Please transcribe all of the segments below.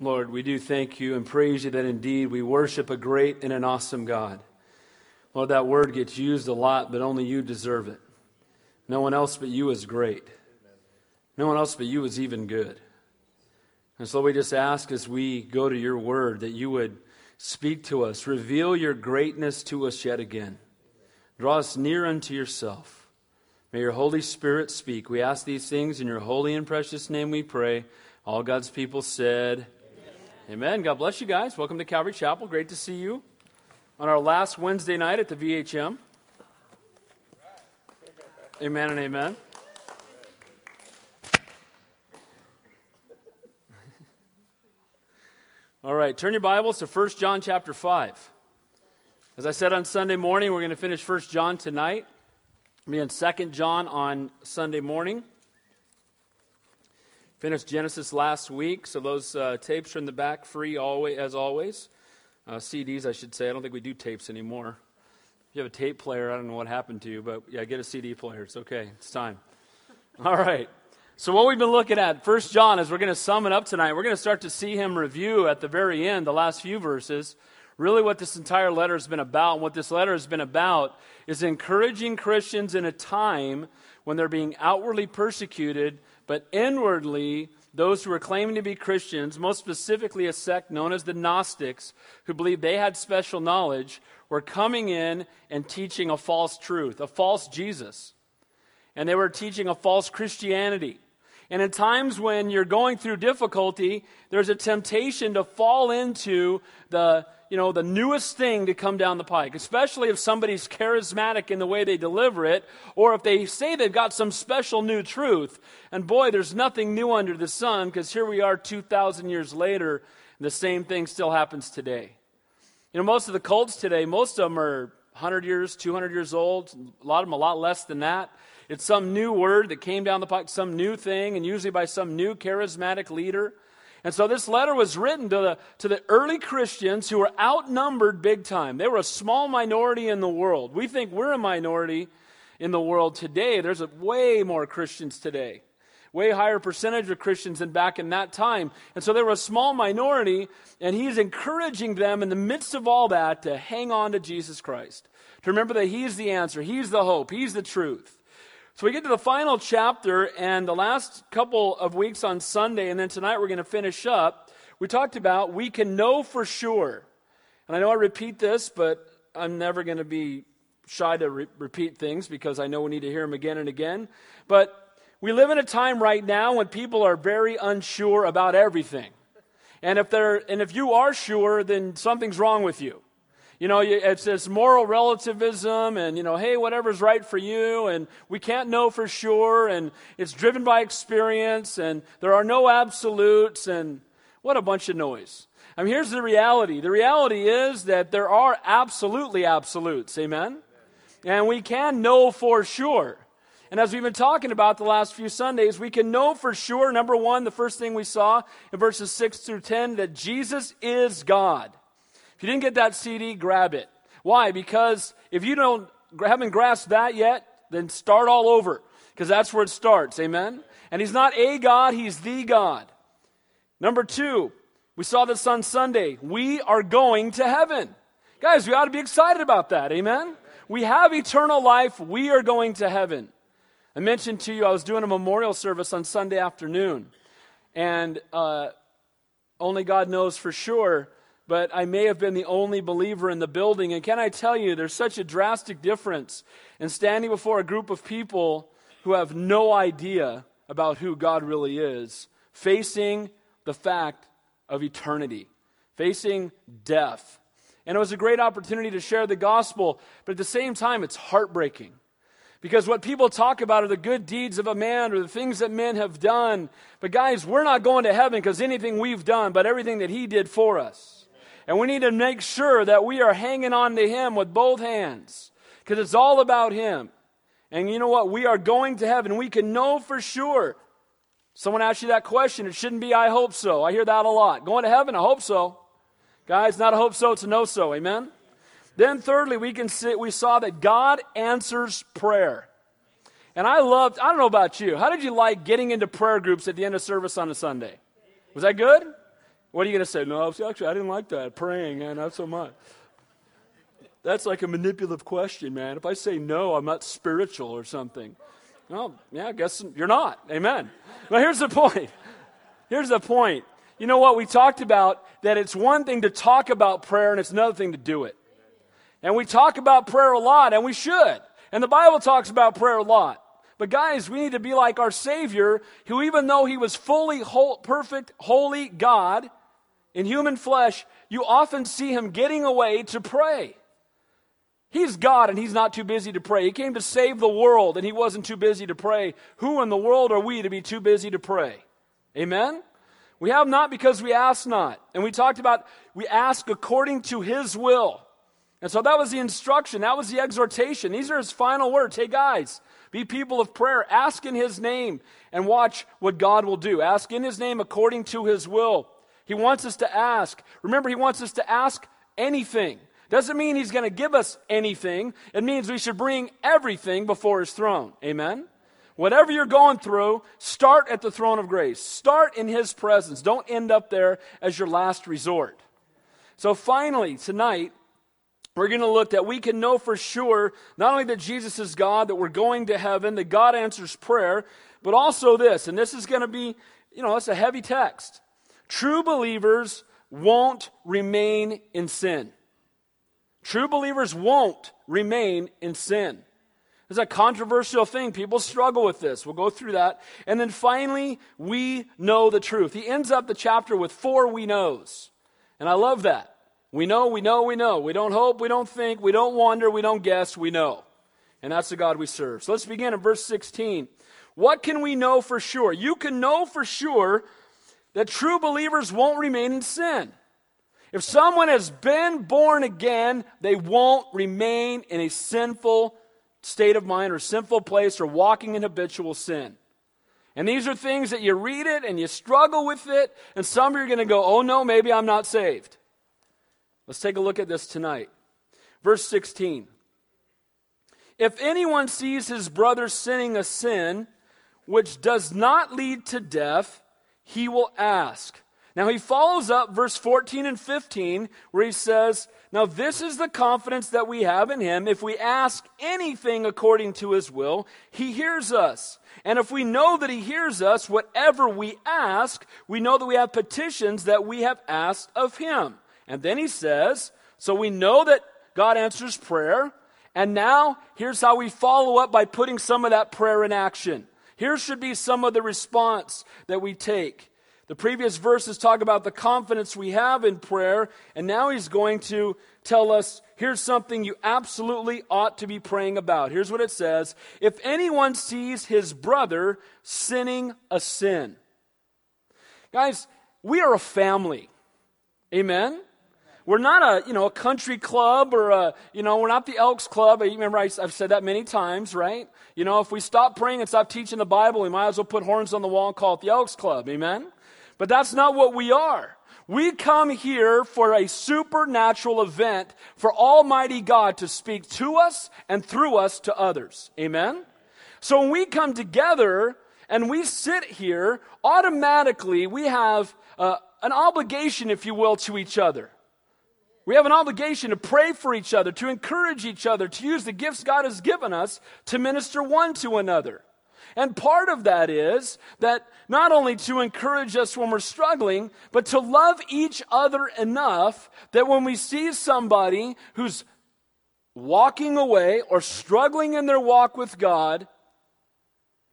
Lord, we do thank you and praise you that indeed we worship a great and an awesome God. Lord, that word gets used a lot, but only you deserve it. No one else but you is great. No one else but you is even good. And so we just ask as we go to your word that you would speak to us, reveal your greatness to us yet again. Draw us near unto yourself. May your Holy Spirit speak. We ask these things in your holy and precious name we pray. All God's people said, Amen. God bless you guys. Welcome to Calvary Chapel. Great to see you on our last Wednesday night at the VHM. Amen and amen. All right, turn your Bibles to 1 John chapter 5. As I said on Sunday morning, we're going to finish 1 John tonight. Be in 2 John on Sunday morning. Finished Genesis last week, so those uh, tapes are in the back free always, as always. Uh, CDs, I should say. I don't think we do tapes anymore. If you have a tape player, I don't know what happened to you, but yeah, get a CD player. It's okay. It's time. All right. So, what we've been looking at, First John, is we're going to sum it up tonight. We're going to start to see him review at the very end, the last few verses, really what this entire letter has been about. And what this letter has been about is encouraging Christians in a time when they're being outwardly persecuted, but inwardly, those who are claiming to be Christians, most specifically a sect known as the Gnostics, who believed they had special knowledge, were coming in and teaching a false truth, a false Jesus. And they were teaching a false Christianity. And in times when you're going through difficulty, there's a temptation to fall into the, you know, the newest thing to come down the pike, especially if somebody's charismatic in the way they deliver it, or if they say they've got some special new truth. And boy, there's nothing new under the sun, because here we are 2,000 years later, and the same thing still happens today. You know, most of the cults today, most of them are 100 years, 200 years old, a lot of them a lot less than that. It's some new word that came down the pike, some new thing, and usually by some new charismatic leader. And so this letter was written to the, to the early Christians who were outnumbered big time. They were a small minority in the world. We think we're a minority in the world today. There's a, way more Christians today. Way higher percentage of Christians than back in that time. And so they were a small minority, and he's encouraging them in the midst of all that to hang on to Jesus Christ. To remember that he's the answer, he's the hope, he's the truth. So we get to the final chapter, and the last couple of weeks on Sunday, and then tonight we're going to finish up. We talked about we can know for sure. And I know I repeat this, but I'm never going to be shy to re- repeat things because I know we need to hear them again and again. But we live in a time right now when people are very unsure about everything. And if they're and if you are sure, then something's wrong with you. You know, it's this moral relativism and, you know, hey, whatever's right for you, and we can't know for sure, and it's driven by experience, and there are no absolutes, and what a bunch of noise. I mean, here's the reality the reality is that there are absolutely absolutes, amen? And we can know for sure. And as we've been talking about the last few Sundays, we can know for sure, number one, the first thing we saw in verses 6 through 10, that Jesus is God. You didn't get that CD, grab it. Why? Because if you don't haven't grasped that yet, then start all over because that's where it starts. Amen. And he's not a God, he's the God. Number 2, we saw this on Sunday. We are going to heaven. Guys, we ought to be excited about that. Amen. We have eternal life. We are going to heaven. I mentioned to you I was doing a memorial service on Sunday afternoon, and uh, only God knows for sure but I may have been the only believer in the building. And can I tell you, there's such a drastic difference in standing before a group of people who have no idea about who God really is, facing the fact of eternity, facing death. And it was a great opportunity to share the gospel, but at the same time, it's heartbreaking. Because what people talk about are the good deeds of a man or the things that men have done. But guys, we're not going to heaven because anything we've done, but everything that he did for us. And we need to make sure that we are hanging on to Him with both hands because it's all about Him. And you know what? We are going to heaven. We can know for sure. Someone asked you that question. It shouldn't be, I hope so. I hear that a lot. Going to heaven? I hope so. Guys, not a hope so, it's a no so. Amen? Then, thirdly, we, can see, we saw that God answers prayer. And I loved, I don't know about you, how did you like getting into prayer groups at the end of service on a Sunday? Was that good? What are you going to say? No, actually, I didn't like that. Praying, man, not so much. That's like a manipulative question, man. If I say no, I'm not spiritual or something. Well, yeah, I guess you're not. Amen. But here's the point. Here's the point. You know what? We talked about that it's one thing to talk about prayer and it's another thing to do it. And we talk about prayer a lot, and we should. And the Bible talks about prayer a lot. But guys, we need to be like our Savior, who even though he was fully whole, perfect, holy God in human flesh, you often see him getting away to pray. He's God and he's not too busy to pray. He came to save the world and he wasn't too busy to pray. Who in the world are we to be too busy to pray? Amen? We have not because we ask not. And we talked about we ask according to his will. And so that was the instruction. That was the exhortation. These are his final words. Hey guys, be people of prayer. Ask in his name and watch what God will do. Ask in his name according to his will. He wants us to ask. Remember, he wants us to ask anything. Doesn't mean he's going to give us anything. It means we should bring everything before his throne. Amen? Whatever you're going through, start at the throne of grace. Start in his presence. Don't end up there as your last resort. So finally, tonight, we're going to look that we can know for sure not only that Jesus is God, that we're going to heaven, that God answers prayer, but also this, and this is going to be, you know, it's a heavy text. True believers won't remain in sin. True believers won't remain in sin. It's a controversial thing. People struggle with this. We'll go through that. And then finally, we know the truth. He ends up the chapter with four we knows. And I love that. We know, we know, we know. We don't hope, we don't think, we don't wonder, we don't guess, we know. And that's the God we serve. So let's begin in verse 16. What can we know for sure? You can know for sure that true believers won't remain in sin. If someone has been born again, they won't remain in a sinful state of mind or sinful place or walking in habitual sin. And these are things that you read it and you struggle with it, and some of you are going to go, oh no, maybe I'm not saved. Let's take a look at this tonight. Verse 16. If anyone sees his brother sinning a sin which does not lead to death, he will ask. Now he follows up verse 14 and 15 where he says, Now this is the confidence that we have in him. If we ask anything according to his will, he hears us. And if we know that he hears us, whatever we ask, we know that we have petitions that we have asked of him. And then he says, So we know that God answers prayer. And now here's how we follow up by putting some of that prayer in action. Here should be some of the response that we take. The previous verses talk about the confidence we have in prayer, and now he's going to tell us here's something you absolutely ought to be praying about. Here's what it says If anyone sees his brother sinning a sin. Guys, we are a family. Amen? We're not a, you know, a country club or a, you know, we're not the Elks Club. I remember I, have said that many times, right? You know, if we stop praying and stop teaching the Bible, we might as well put horns on the wall and call it the Elks Club. Amen? But that's not what we are. We come here for a supernatural event for Almighty God to speak to us and through us to others. Amen? So when we come together and we sit here, automatically we have uh, an obligation, if you will, to each other. We have an obligation to pray for each other, to encourage each other, to use the gifts God has given us to minister one to another. And part of that is that not only to encourage us when we're struggling, but to love each other enough that when we see somebody who's walking away or struggling in their walk with God,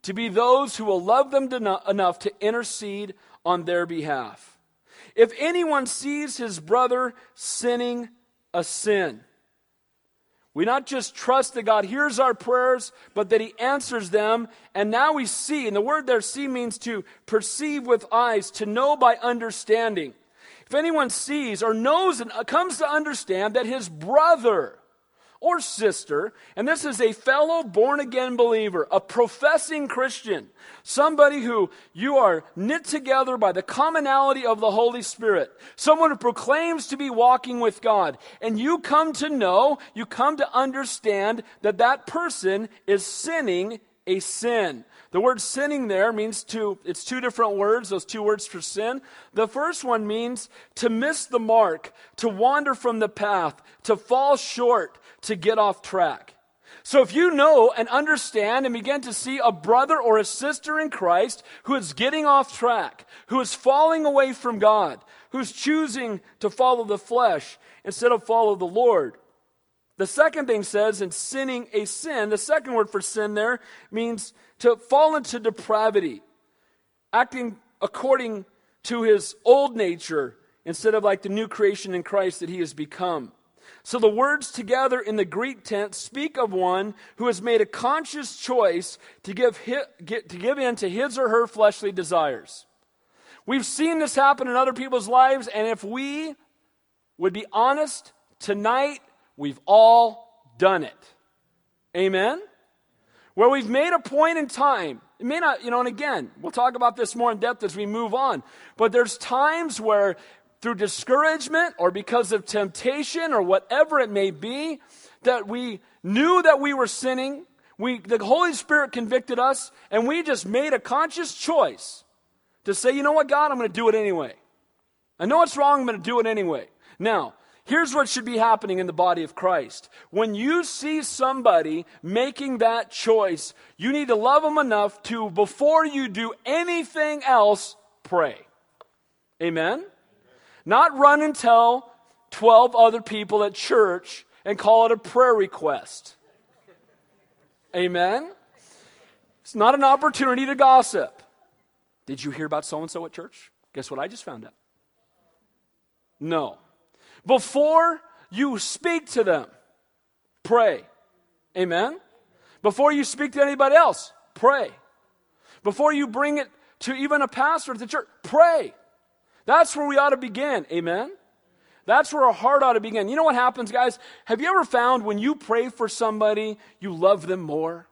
to be those who will love them enough to intercede on their behalf. If anyone sees his brother sinning a sin, we not just trust that God hears our prayers, but that He answers them. And now we see, and the word there see means to perceive with eyes, to know by understanding. If anyone sees or knows and comes to understand that his brother or sister, and this is a fellow born again believer, a professing Christian, somebody who you are knit together by the commonality of the Holy Spirit, someone who proclaims to be walking with God, and you come to know, you come to understand that that person is sinning a sin. The word sinning there means to, it's two different words, those two words for sin. The first one means to miss the mark, to wander from the path, to fall short, to get off track. So if you know and understand and begin to see a brother or a sister in Christ who is getting off track, who is falling away from God, who's choosing to follow the flesh instead of follow the Lord. The second thing says in sinning a sin, the second word for sin there means to fall into depravity, acting according to his old nature instead of like the new creation in Christ that he has become. So the words together in the Greek tense speak of one who has made a conscious choice to give, his, get, to give in to his or her fleshly desires. We've seen this happen in other people's lives, and if we would be honest, tonight we've all done it. Amen? Where we've made a point in time, it may not, you know, and again, we'll talk about this more in depth as we move on, but there's times where through discouragement or because of temptation or whatever it may be, that we knew that we were sinning. We, the Holy Spirit convicted us, and we just made a conscious choice to say, you know what, God, I'm going to do it anyway. I know it's wrong, I'm going to do it anyway. Now, here's what should be happening in the body of Christ. When you see somebody making that choice, you need to love them enough to, before you do anything else, pray. Amen? Not run and tell 12 other people at church and call it a prayer request. Amen? It's not an opportunity to gossip. Did you hear about so and so at church? Guess what I just found out? No. Before you speak to them, pray. Amen? Before you speak to anybody else, pray. Before you bring it to even a pastor at the church, pray. That's where we ought to begin. Amen? That's where our heart ought to begin. You know what happens, guys? Have you ever found when you pray for somebody, you love them more?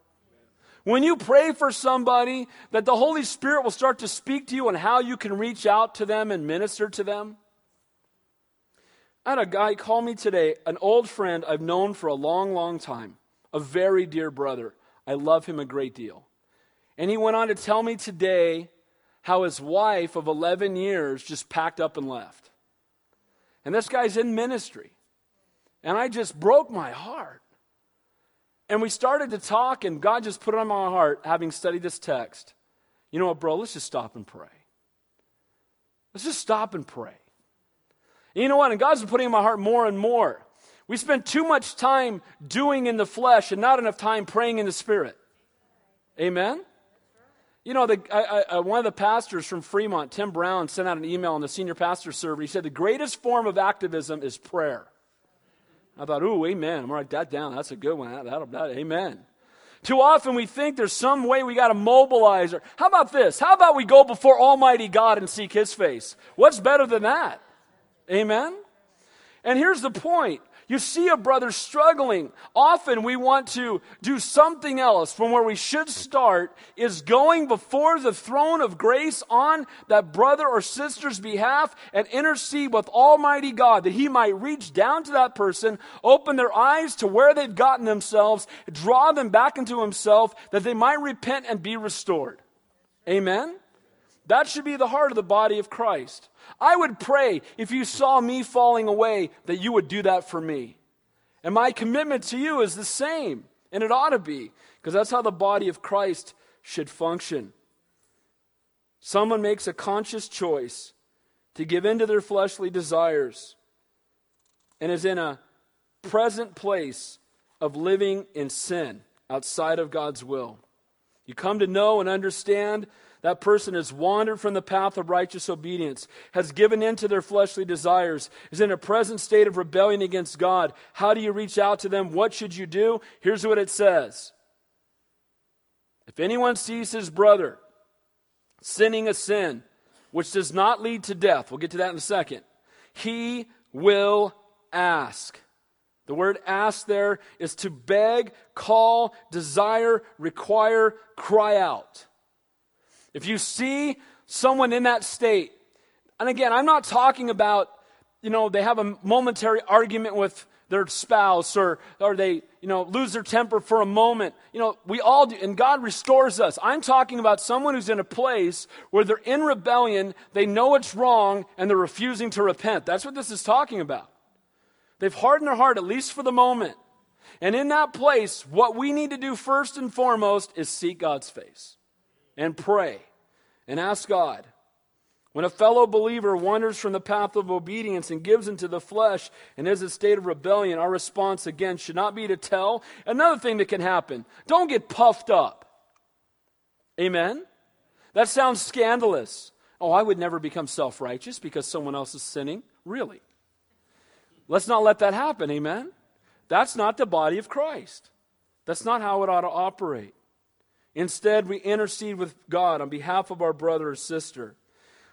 When you pray for somebody, that the Holy Spirit will start to speak to you on how you can reach out to them and minister to them? I had a guy call me today, an old friend I've known for a long, long time, a very dear brother. I love him a great deal. And he went on to tell me today how his wife of 11 years just packed up and left. And this guy's in ministry. And I just broke my heart. And we started to talk, and God just put it on my heart, having studied this text. You know what, bro? Let's just stop and pray. Let's just stop and pray. And you know what? And God's been putting in my heart more and more. We spend too much time doing in the flesh and not enough time praying in the spirit. Amen? You know, the, I, I, uh, one of the pastors from Fremont, Tim Brown, sent out an email on the senior pastor server. He said, The greatest form of activism is prayer. I thought, ooh, amen. I'm going to write that down. That's a good one. That'll, that, amen. Too often we think there's some way we got to mobilize. Or, how about this? How about we go before Almighty God and seek His face? What's better than that? Amen? And here's the point you see a brother struggling. Often we want to do something else from where we should start is going before the throne of grace on that brother or sister's behalf and intercede with Almighty God that he might reach down to that person, open their eyes to where they've gotten themselves, draw them back into himself that they might repent and be restored. Amen? That should be the heart of the body of Christ. I would pray if you saw me falling away that you would do that for me. And my commitment to you is the same, and it ought to be, because that's how the body of Christ should function. Someone makes a conscious choice to give in to their fleshly desires and is in a present place of living in sin outside of God's will. You come to know and understand that person has wandered from the path of righteous obedience, has given in to their fleshly desires, is in a present state of rebellion against God. How do you reach out to them? What should you do? Here's what it says If anyone sees his brother sinning a sin which does not lead to death, we'll get to that in a second, he will ask. The word ask there is to beg, call, desire, require, cry out. If you see someone in that state, and again, I'm not talking about, you know, they have a momentary argument with their spouse or, or they, you know, lose their temper for a moment. You know, we all do, and God restores us. I'm talking about someone who's in a place where they're in rebellion, they know it's wrong, and they're refusing to repent. That's what this is talking about. They've hardened their heart, at least for the moment. And in that place, what we need to do first and foremost is seek God's face and pray and ask God when a fellow believer wanders from the path of obedience and gives into the flesh and is a state of rebellion, our response again should not be to tell. Another thing that can happen don't get puffed up. Amen? That sounds scandalous. Oh, I would never become self righteous because someone else is sinning. Really? Let's not let that happen. Amen? That's not the body of Christ. That's not how it ought to operate. Instead, we intercede with God on behalf of our brother or sister.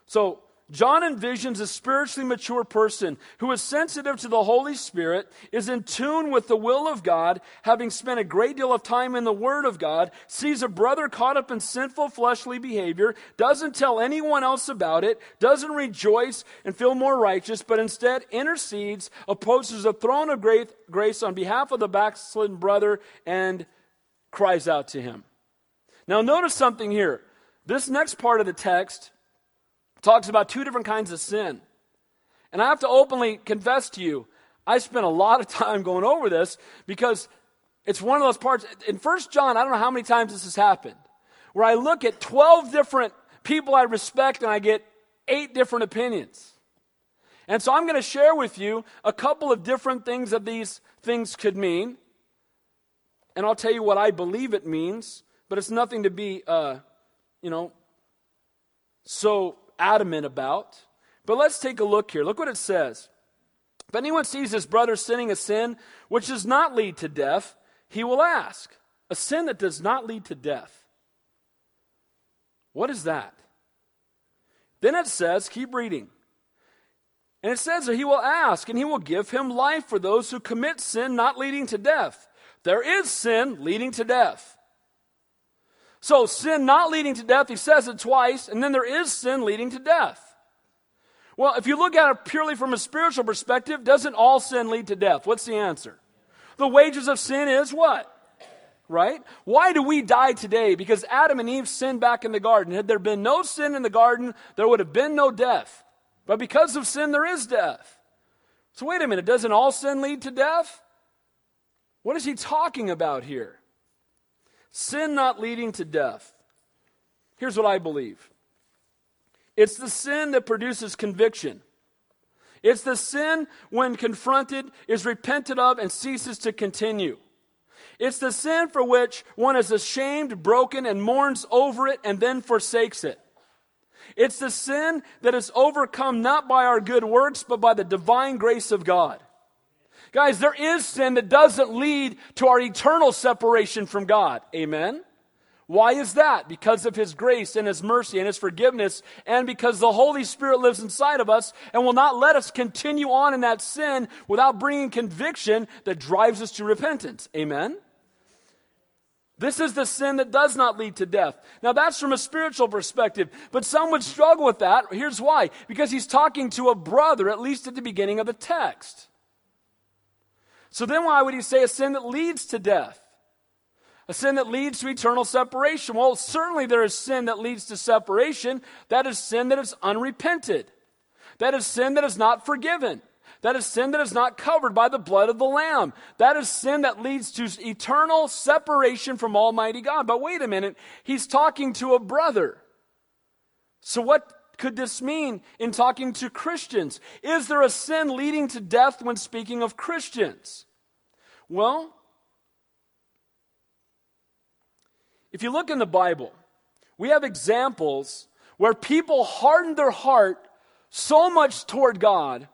So, John envisions a spiritually mature person who is sensitive to the Holy Spirit, is in tune with the will of God, having spent a great deal of time in the Word of God, sees a brother caught up in sinful fleshly behavior, doesn't tell anyone else about it, doesn't rejoice and feel more righteous, but instead intercedes, approaches the throne of grace on behalf of the backslidden brother, and cries out to him. Now, notice something here. This next part of the text talks about two different kinds of sin. And I have to openly confess to you, I spent a lot of time going over this because it's one of those parts. In First John, I don't know how many times this has happened, where I look at 12 different people I respect and I get eight different opinions. And so I'm going to share with you a couple of different things that these things could mean. And I'll tell you what I believe it means, but it's nothing to be, uh, you know, so adamant about. But let's take a look here. Look what it says. If anyone sees his brother sinning a sin which does not lead to death, he will ask. A sin that does not lead to death. What is that? Then it says, keep reading. And it says that he will ask, and he will give him life for those who commit sin not leading to death. There is sin leading to death. So, sin not leading to death, he says it twice, and then there is sin leading to death. Well, if you look at it purely from a spiritual perspective, doesn't all sin lead to death? What's the answer? The wages of sin is what? Right? Why do we die today? Because Adam and Eve sinned back in the garden. Had there been no sin in the garden, there would have been no death. But because of sin, there is death. So, wait a minute, doesn't all sin lead to death? What is he talking about here? Sin not leading to death. Here's what I believe it's the sin that produces conviction. It's the sin, when confronted, is repented of and ceases to continue. It's the sin for which one is ashamed, broken, and mourns over it and then forsakes it. It's the sin that is overcome not by our good works, but by the divine grace of God. Guys, there is sin that doesn't lead to our eternal separation from God. Amen? Why is that? Because of His grace and His mercy and His forgiveness, and because the Holy Spirit lives inside of us and will not let us continue on in that sin without bringing conviction that drives us to repentance. Amen? This is the sin that does not lead to death. Now, that's from a spiritual perspective, but some would struggle with that. Here's why because he's talking to a brother, at least at the beginning of the text. So then why would he say a sin that leads to death? A sin that leads to eternal separation. Well, certainly there is sin that leads to separation. That is sin that is unrepented. That is sin that is not forgiven. That is sin that is not covered by the blood of the Lamb. That is sin that leads to eternal separation from Almighty God. But wait a minute, he's talking to a brother. So, what could this mean in talking to Christians? Is there a sin leading to death when speaking of Christians? Well, if you look in the Bible, we have examples where people hardened their heart so much toward God,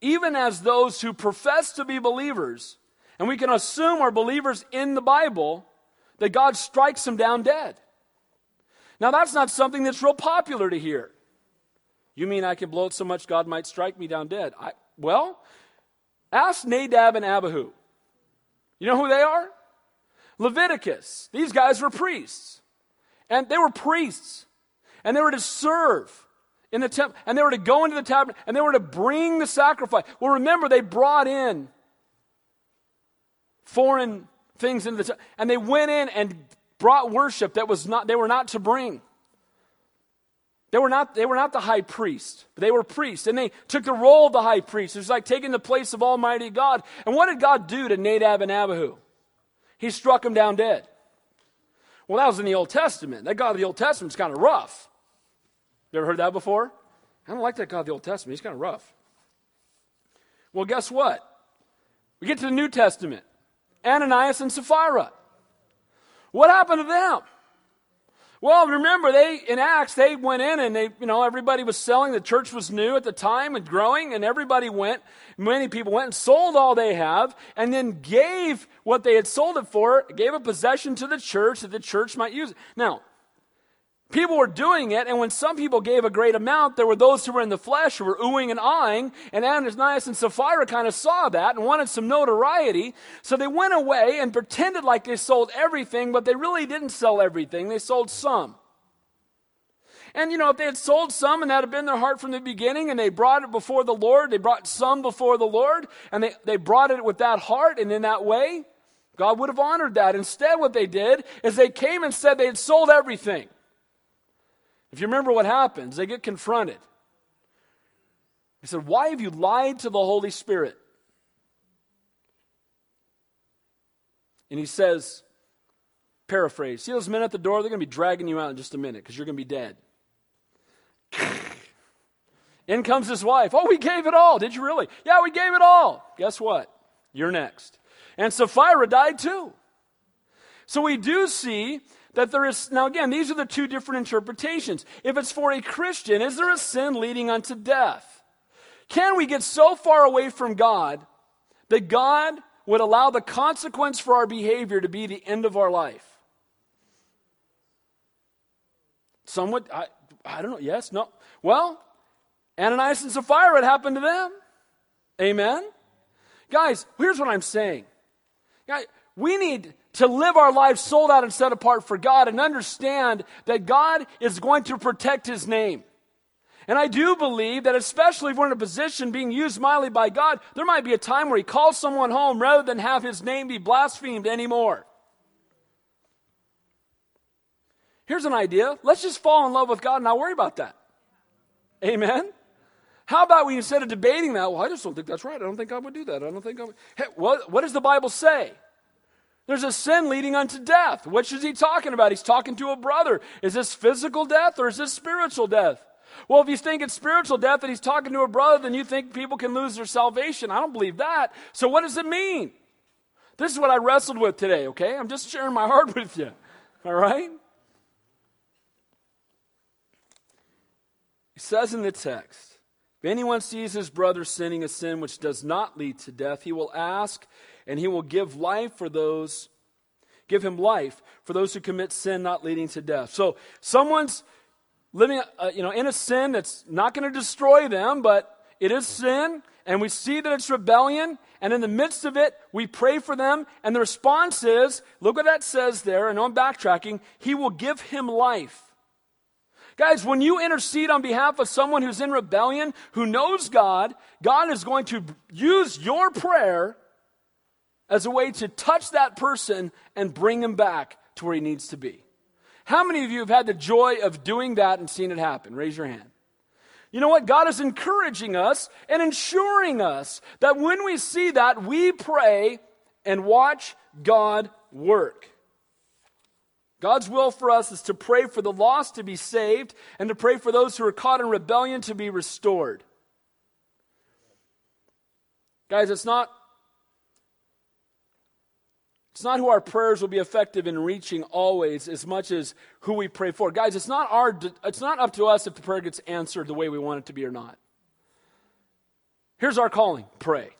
even as those who profess to be believers, and we can assume are believers in the Bible, that God strikes them down dead. Now, that's not something that's real popular to hear. You mean I can blow it so much God might strike me down dead? I, well, ask Nadab and Abihu. You know who they are? Leviticus. These guys were priests. And they were priests. And they were to serve in the temple. And they were to go into the tabernacle. And they were to bring the sacrifice. Well, remember, they brought in foreign things into the temple. and they went in and brought worship that was not they were not to bring. They were not, they were not the high priest, but they were priests. And they took the role of the high priest. It was like taking the place of Almighty God. And what did God do to Nadab and Abihu? He struck them down dead. Well, that was in the Old Testament. That God of the Old Testament is kind of rough. You ever heard that before? I don't like that God of the Old Testament. He's kind of rough. Well, guess what? We get to the New Testament. Ananias and Sapphira. What happened to them? Well, remember, they in Acts they went in and they, you know, everybody was selling. The church was new at the time and growing, and everybody went. Many people went and sold all they have, and then gave what they had sold it for, gave a possession to the church that the church might use. Now, People were doing it, and when some people gave a great amount, there were those who were in the flesh who were oohing and eyeing, and Ananias and Sapphira kind of saw that and wanted some notoriety. So they went away and pretended like they sold everything, but they really didn't sell everything. They sold some. And you know, if they had sold some and that had been their heart from the beginning, and they brought it before the Lord, they brought some before the Lord, and they, they brought it with that heart and in that way, God would have honored that. Instead, what they did is they came and said they had sold everything. If you remember what happens, they get confronted. He said, Why have you lied to the Holy Spirit? And he says, paraphrase, see those men at the door? They're going to be dragging you out in just a minute because you're going to be dead. in comes his wife. Oh, we gave it all. Did you really? Yeah, we gave it all. Guess what? You're next. And Sapphira died too. So we do see that there is, now again, these are the two different interpretations. If it's for a Christian, is there a sin leading unto death? Can we get so far away from God that God would allow the consequence for our behavior to be the end of our life? Some would, I, I don't know, yes, no. Well, Ananias and Sapphira, it happened to them. Amen? Guys, here's what I'm saying. Guys, we need to live our lives sold out and set apart for God and understand that God is going to protect His name. And I do believe that especially if we're in a position being used mightily by God, there might be a time where He calls someone home rather than have His name be blasphemed anymore. Here's an idea. Let's just fall in love with God and not worry about that. Amen? How about we instead of debating that, well, I just don't think that's right. I don't think God would do that. I don't think God would. Hey, what, what does the Bible say? There's a sin leading unto death. Which is he talking about? He's talking to a brother. Is this physical death or is this spiritual death? Well, if you think it's spiritual death and he's talking to a brother, then you think people can lose their salvation. I don't believe that. So, what does it mean? This is what I wrestled with today, okay? I'm just sharing my heart with you. All right? He says in the text if anyone sees his brother sinning a sin which does not lead to death, he will ask and he will give life for those, give him life for those who commit sin not leading to death. So someone's living, uh, you know, in a sin that's not going to destroy them, but it is sin, and we see that it's rebellion, and in the midst of it, we pray for them, and the response is, look what that says there, and I'm backtracking, he will give him life. Guys, when you intercede on behalf of someone who's in rebellion, who knows God, God is going to use your prayer as a way to touch that person and bring him back to where he needs to be. How many of you have had the joy of doing that and seen it happen? Raise your hand. You know what? God is encouraging us and ensuring us that when we see that, we pray and watch God work. God's will for us is to pray for the lost to be saved and to pray for those who are caught in rebellion to be restored. Guys, it's not it's not who our prayers will be effective in reaching always as much as who we pray for. Guys, it's not, our, it's not up to us if the prayer gets answered the way we want it to be or not. Here's our calling pray.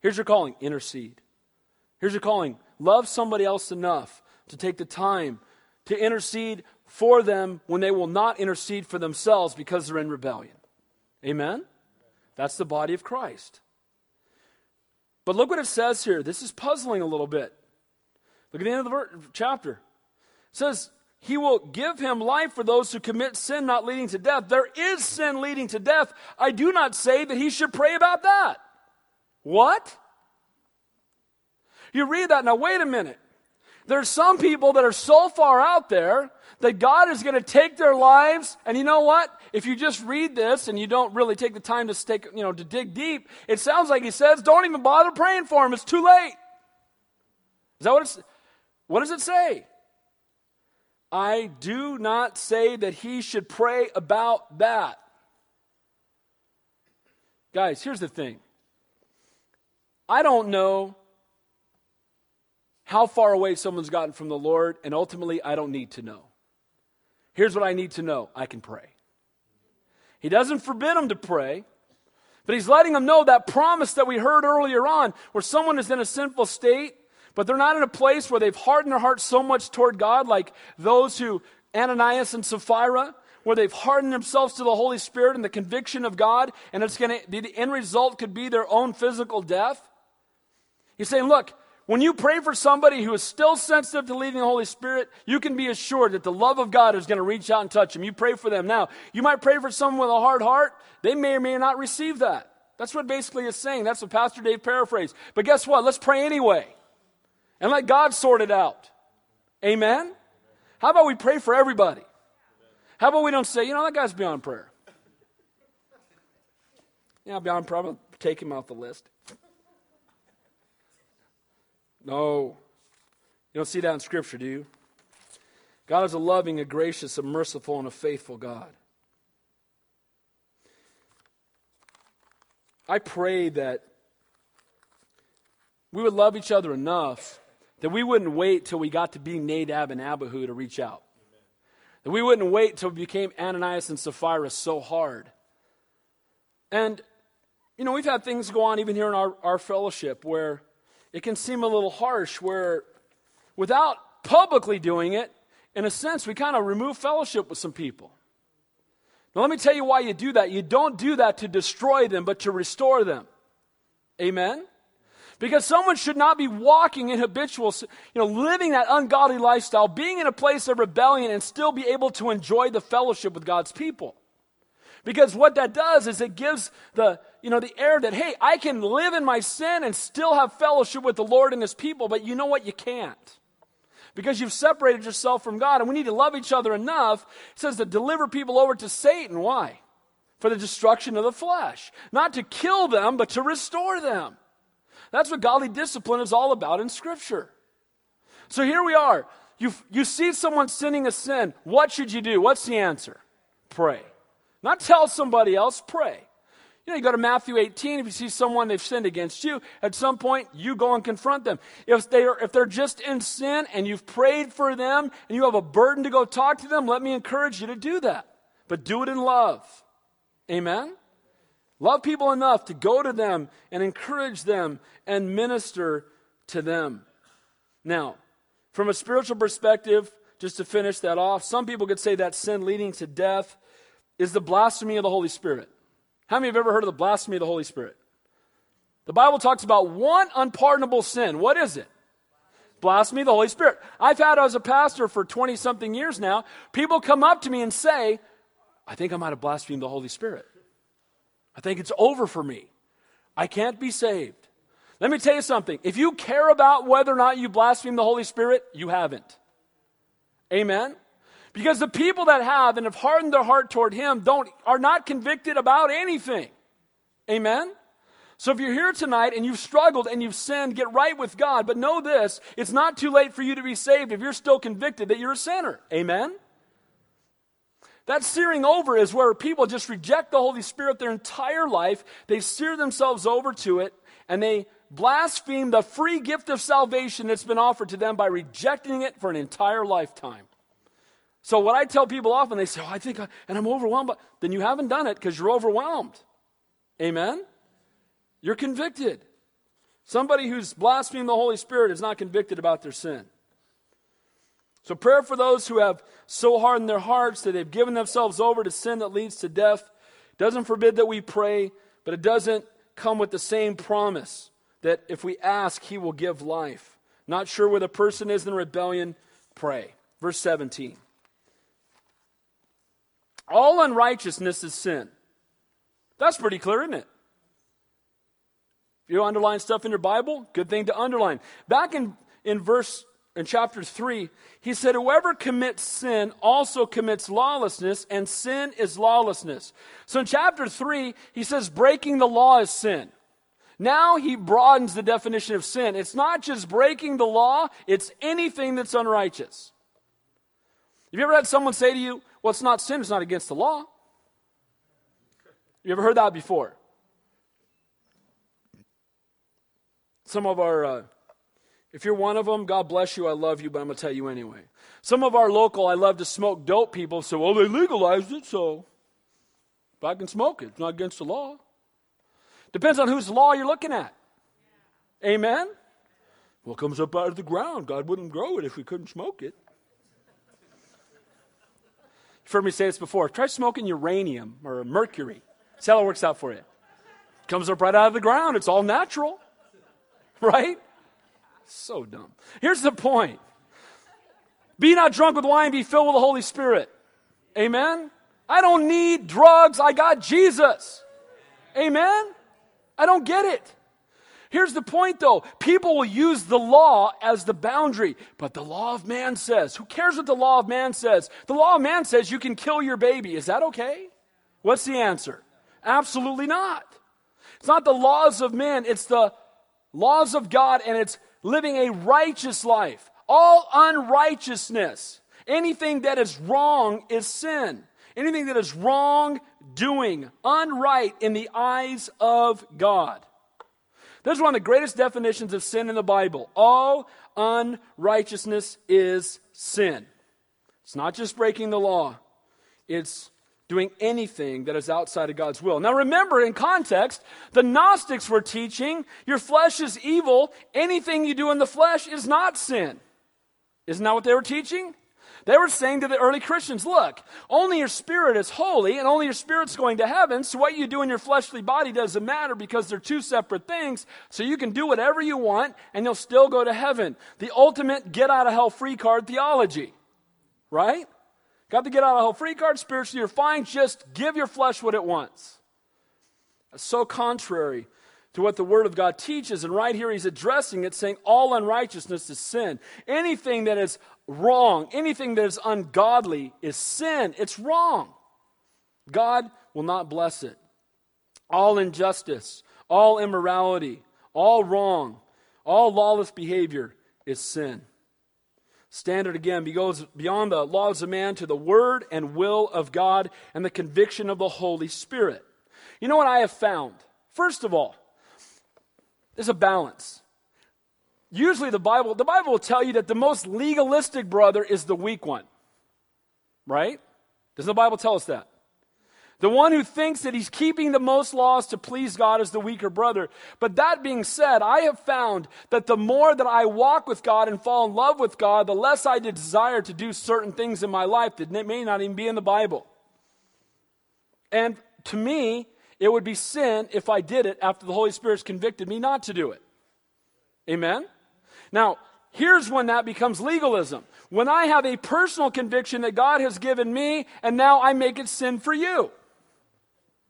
Here's your calling intercede. Here's your calling love somebody else enough to take the time to intercede for them when they will not intercede for themselves because they're in rebellion. Amen? That's the body of Christ. But look what it says here. This is puzzling a little bit. Look at the end of the ver- chapter. It says, He will give him life for those who commit sin not leading to death. There is sin leading to death. I do not say that he should pray about that. What? You read that, now wait a minute. There's some people that are so far out there that God is going to take their lives, and you know what? If you just read this and you don't really take the time to stick, you know, to dig deep, it sounds like he says, don't even bother praying for him. It's too late. Is that what it's, what does it say? I do not say that he should pray about that. Guys, here's the thing. I don't know how far away someone's gotten from the Lord, and ultimately, I don't need to know. Here's what I need to know I can pray. He doesn't forbid them to pray, but he's letting them know that promise that we heard earlier on, where someone is in a sinful state, but they're not in a place where they've hardened their heart so much toward God, like those who, Ananias and Sapphira, where they've hardened themselves to the Holy Spirit and the conviction of God, and it's going to, the end result could be their own physical death. He's saying, look, when you pray for somebody who is still sensitive to leading the Holy Spirit, you can be assured that the love of God is going to reach out and touch them. You pray for them. Now, you might pray for someone with a hard heart. They may or may not receive that. That's what basically is saying. That's what Pastor Dave paraphrased. But guess what? Let's pray anyway. And let God sort it out. Amen? How about we pray for everybody? How about we don't say, you know, that guy's beyond prayer? Yeah, beyond prayer. Take him off the list. No. You don't see that in Scripture, do you? God is a loving, a gracious, a merciful, and a faithful God. I pray that we would love each other enough that we wouldn't wait till we got to be Nadab and Abihu to reach out. That we wouldn't wait till we became Ananias and Sapphira so hard. And, you know, we've had things go on even here in our, our fellowship where it can seem a little harsh where without publicly doing it, in a sense, we kind of remove fellowship with some people. Now, let me tell you why you do that. You don't do that to destroy them, but to restore them. Amen? Because someone should not be walking in habitual, you know, living that ungodly lifestyle, being in a place of rebellion, and still be able to enjoy the fellowship with God's people. Because what that does is it gives the, you know, the air that, hey, I can live in my sin and still have fellowship with the Lord and his people, but you know what? You can't. Because you've separated yourself from God, and we need to love each other enough. It says to deliver people over to Satan. Why? For the destruction of the flesh. Not to kill them, but to restore them. That's what godly discipline is all about in Scripture. So here we are. You, you see someone sinning a sin. What should you do? What's the answer? Pray. Not tell somebody else, pray. You know, you go to Matthew 18, if you see someone they've sinned against you, at some point you go and confront them. If they're, if they're just in sin and you've prayed for them and you have a burden to go talk to them, let me encourage you to do that. But do it in love. Amen? Love people enough to go to them and encourage them and minister to them. Now, from a spiritual perspective, just to finish that off, some people could say that sin leading to death is the blasphemy of the Holy Spirit. How many have ever heard of the blasphemy of the Holy Spirit? The Bible talks about one unpardonable sin. What is it? Blasphemy of the Holy Spirit. I've had as a pastor for 20 something years now, people come up to me and say, I think I might have blasphemed the Holy Spirit. I think it's over for me. I can't be saved. Let me tell you something. If you care about whether or not you blaspheme the Holy Spirit, you haven't. Amen? Because the people that have and have hardened their heart toward him don't are not convicted about anything. Amen? So if you're here tonight and you've struggled and you've sinned, get right with God. But know this, it's not too late for you to be saved if you're still convicted that you're a sinner. Amen? That searing over is where people just reject the Holy Spirit their entire life. They sear themselves over to it and they blaspheme the free gift of salvation that's been offered to them by rejecting it for an entire lifetime. So what I tell people often, they say, "Oh, I think," I, and I'm overwhelmed," but then you haven't done it because you're overwhelmed. Amen. You're convicted. Somebody who's blaspheming the Holy Spirit is not convicted about their sin. So, prayer for those who have so hardened their hearts that they've given themselves over to sin that leads to death doesn't forbid that we pray, but it doesn't come with the same promise that if we ask, he will give life. Not sure where the person is in rebellion, pray. Verse 17. All unrighteousness is sin. That's pretty clear, isn't it? If you underline stuff in your Bible, good thing to underline. Back in, in verse in chapter 3, he said, Whoever commits sin also commits lawlessness, and sin is lawlessness. So in chapter 3, he says, breaking the law is sin. Now he broadens the definition of sin. It's not just breaking the law, it's anything that's unrighteous. Have you ever had someone say to you, Well, it's not sin, it's not against the law? You ever heard that before? Some of our, uh, if you're one of them, God bless you, I love you, but I'm going to tell you anyway. Some of our local, I love to smoke dope people say, well, they legalized it, so if I can smoke it, it's not against the law. Depends on whose law you're looking at. Amen? What comes up out of the ground? God wouldn't grow it if we couldn't smoke it. You've heard me say this before. Try smoking uranium or mercury. See how it works out for you. Comes up right out of the ground. It's all natural. Right? So dumb. Here's the point Be not drunk with wine, be filled with the Holy Spirit. Amen? I don't need drugs. I got Jesus. Amen? I don't get it. Here's the point though people will use the law as the boundary, but the law of man says, who cares what the law of man says? The law of man says you can kill your baby. Is that okay? What's the answer? Absolutely not. It's not the laws of men, it's the laws of God, and it's living a righteous life. All unrighteousness, anything that is wrong is sin. Anything that is wrong doing, unright in the eyes of God. This is one of the greatest definitions of sin in the Bible. All unrighteousness is sin. It's not just breaking the law, it's doing anything that is outside of God's will. Now remember, in context, the Gnostics were teaching your flesh is evil. Anything you do in the flesh is not sin. Isn't that what they were teaching? They were saying to the early Christians, look, only your spirit is holy and only your spirit's going to heaven. So what you do in your fleshly body doesn't matter because they're two separate things. So you can do whatever you want and you'll still go to heaven. The ultimate get out of hell free card theology. Right? Got the get out of hell free card spiritually, you're fine. Just give your flesh what it wants. That's so contrary to what the Word of God teaches. And right here, he's addressing it, saying all unrighteousness is sin. Anything that is wrong, anything that is ungodly is sin. It's wrong. God will not bless it. All injustice, all immorality, all wrong, all lawless behavior is sin. Standard again goes beyond the laws of man to the word and will of God and the conviction of the Holy Spirit. You know what I have found? First of all, there's a balance. Usually the Bible, the Bible will tell you that the most legalistic brother is the weak one. Right? Doesn't the Bible tell us that? The one who thinks that he's keeping the most laws to please God is the weaker brother. But that being said, I have found that the more that I walk with God and fall in love with God, the less I desire to do certain things in my life that may not even be in the Bible. And to me, it would be sin if I did it after the Holy Spirit's convicted me not to do it. Amen? Now, here's when that becomes legalism. When I have a personal conviction that God has given me, and now I make it sin for you.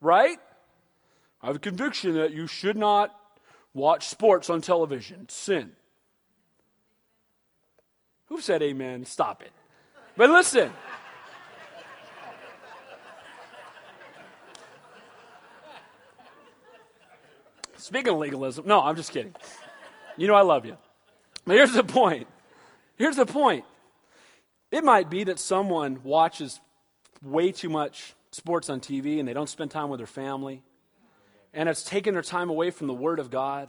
Right? I have a conviction that you should not watch sports on television. Sin. Who said amen? Stop it. But listen. Speaking of legalism, no, I'm just kidding. You know I love you. But here's the point. Here's the point. It might be that someone watches way too much sports on TV and they don't spend time with their family. And it's taken their time away from the Word of God.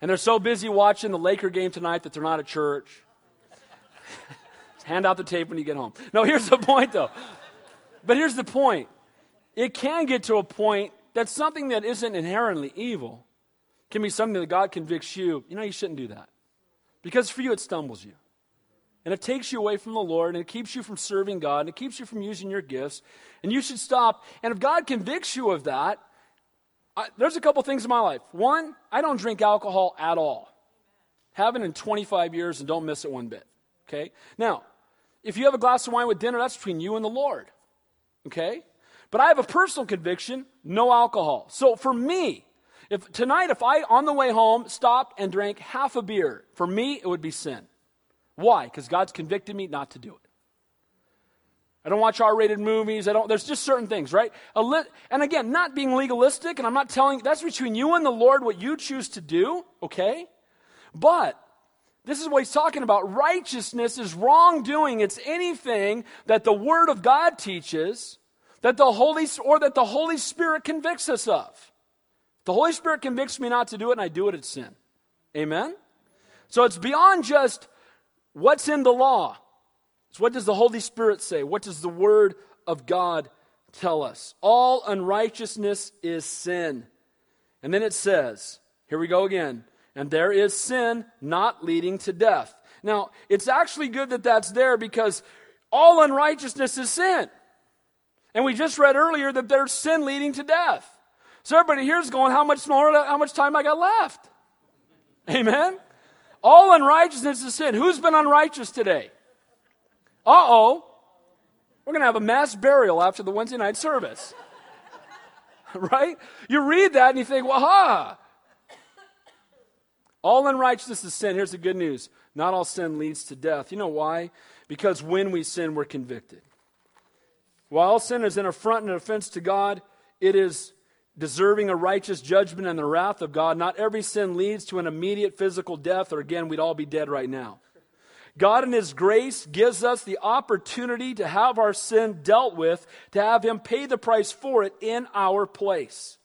And they're so busy watching the Laker game tonight that they're not at church. Hand out the tape when you get home. No, here's the point though. But here's the point. It can get to a point that something that isn't inherently evil can be something that God convicts you. You know, you shouldn't do that. Because for you, it stumbles you. And it takes you away from the Lord, and it keeps you from serving God, and it keeps you from using your gifts. And you should stop. And if God convicts you of that, I, there's a couple things in my life. One, I don't drink alcohol at all. Haven't in 25 years and don't miss it one bit. Okay? Now, if you have a glass of wine with dinner, that's between you and the Lord. Okay? But I have a personal conviction no alcohol. So for me, If tonight, if I on the way home stopped and drank half a beer, for me it would be sin. Why? Because God's convicted me not to do it. I don't watch R-rated movies. I don't. There's just certain things, right? Li- and again, not being legalistic, and I'm not telling. That's between you and the Lord what you choose to do. Okay, but this is what he's talking about. Righteousness is wrongdoing. It's anything that the Word of God teaches that the Holy or that the Holy Spirit convicts us of. The Holy Spirit convicts me not to do it, and I do it, it's sin. Amen? So it's beyond just what's in the law. It's what does the Holy Spirit say? What does the Word of God tell us? All unrighteousness is sin. And then it says, here we go again, and there is sin not leading to death. Now, it's actually good that that's there because all unrighteousness is sin. And we just read earlier that there's sin leading to death. So everybody here is going, how much more, how much time I got left? Amen? All unrighteousness is sin. Who's been unrighteous today? Uh oh. We're going to have a mass burial after the Wednesday night service. right? You read that and you think, well, ha. All unrighteousness is sin. Here's the good news not all sin leads to death. You know why? Because when we sin, we're convicted. While sin is an affront and an offense to God, it is deserving a righteous judgment and the wrath of God. Not every sin leads to an immediate physical death, or again, we'd all be dead right now. God, in His grace, gives us the opportunity to have our sin dealt with, to have Him pay the price for it in our place.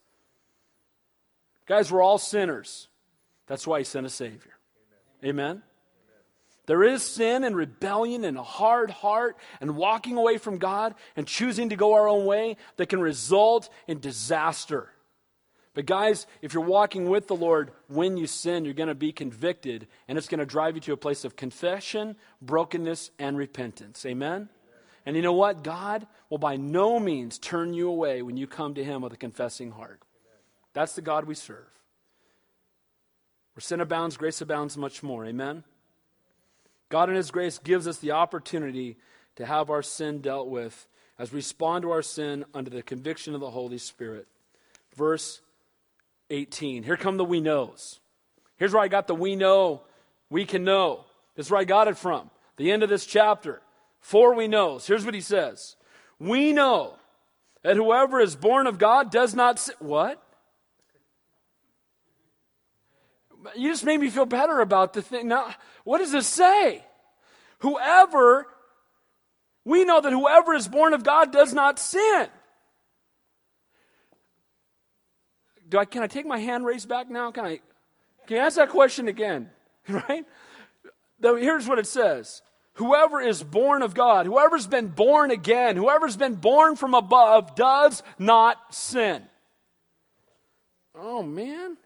Guys, we're all sinners. That's why He sent a Savior. Amen? Amen? There is sin and rebellion and a hard heart and walking away from God and choosing to go our own way that can result in disaster. But, guys, if you're walking with the Lord, when you sin, you're going to be convicted, and it's going to drive you to a place of confession, brokenness, and repentance. Amen? And you know what? God will by no means turn you away when you come to Him with a confessing heart. That's the God we serve. Where sin abounds, grace abounds much more. Amen? God, in His grace, gives us the opportunity to have our sin dealt with as we respond to our sin under the conviction of the Holy Spirit. Verse 18. Here come the we knows. Here's where I got the we know, we can know. This is where I got it from. The end of this chapter. Four we knows. Here's what he says We know that whoever is born of God does not sin. What? You just made me feel better about the thing. Now, what does this say? Whoever, we know that whoever is born of God does not sin. Do I, can I take my hand raised back now? Can I, can you ask that question again? Right? Here's what it says Whoever is born of God, whoever's been born again, whoever's been born from above, does not sin. Oh, man.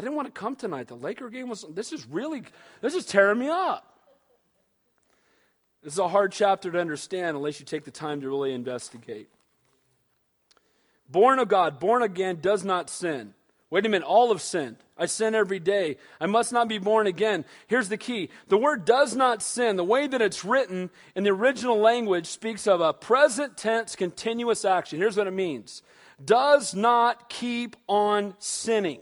I didn't want to come tonight. The Laker game was, this is really, this is tearing me up. This is a hard chapter to understand unless you take the time to really investigate. Born of God, born again, does not sin. Wait a minute, all have sinned. I sin every day. I must not be born again. Here's the key the word does not sin, the way that it's written in the original language, speaks of a present tense continuous action. Here's what it means does not keep on sinning.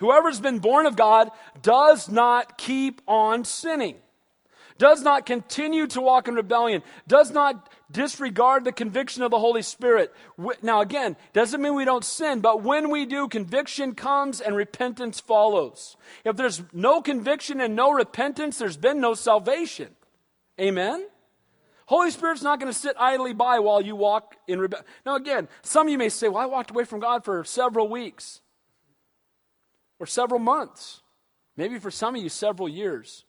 Whoever's been born of God does not keep on sinning, does not continue to walk in rebellion, does not disregard the conviction of the Holy Spirit. Now, again, doesn't mean we don't sin, but when we do, conviction comes and repentance follows. If there's no conviction and no repentance, there's been no salvation. Amen? Holy Spirit's not going to sit idly by while you walk in rebellion. Now, again, some of you may say, Well, I walked away from God for several weeks or several months, maybe for some of you, several years.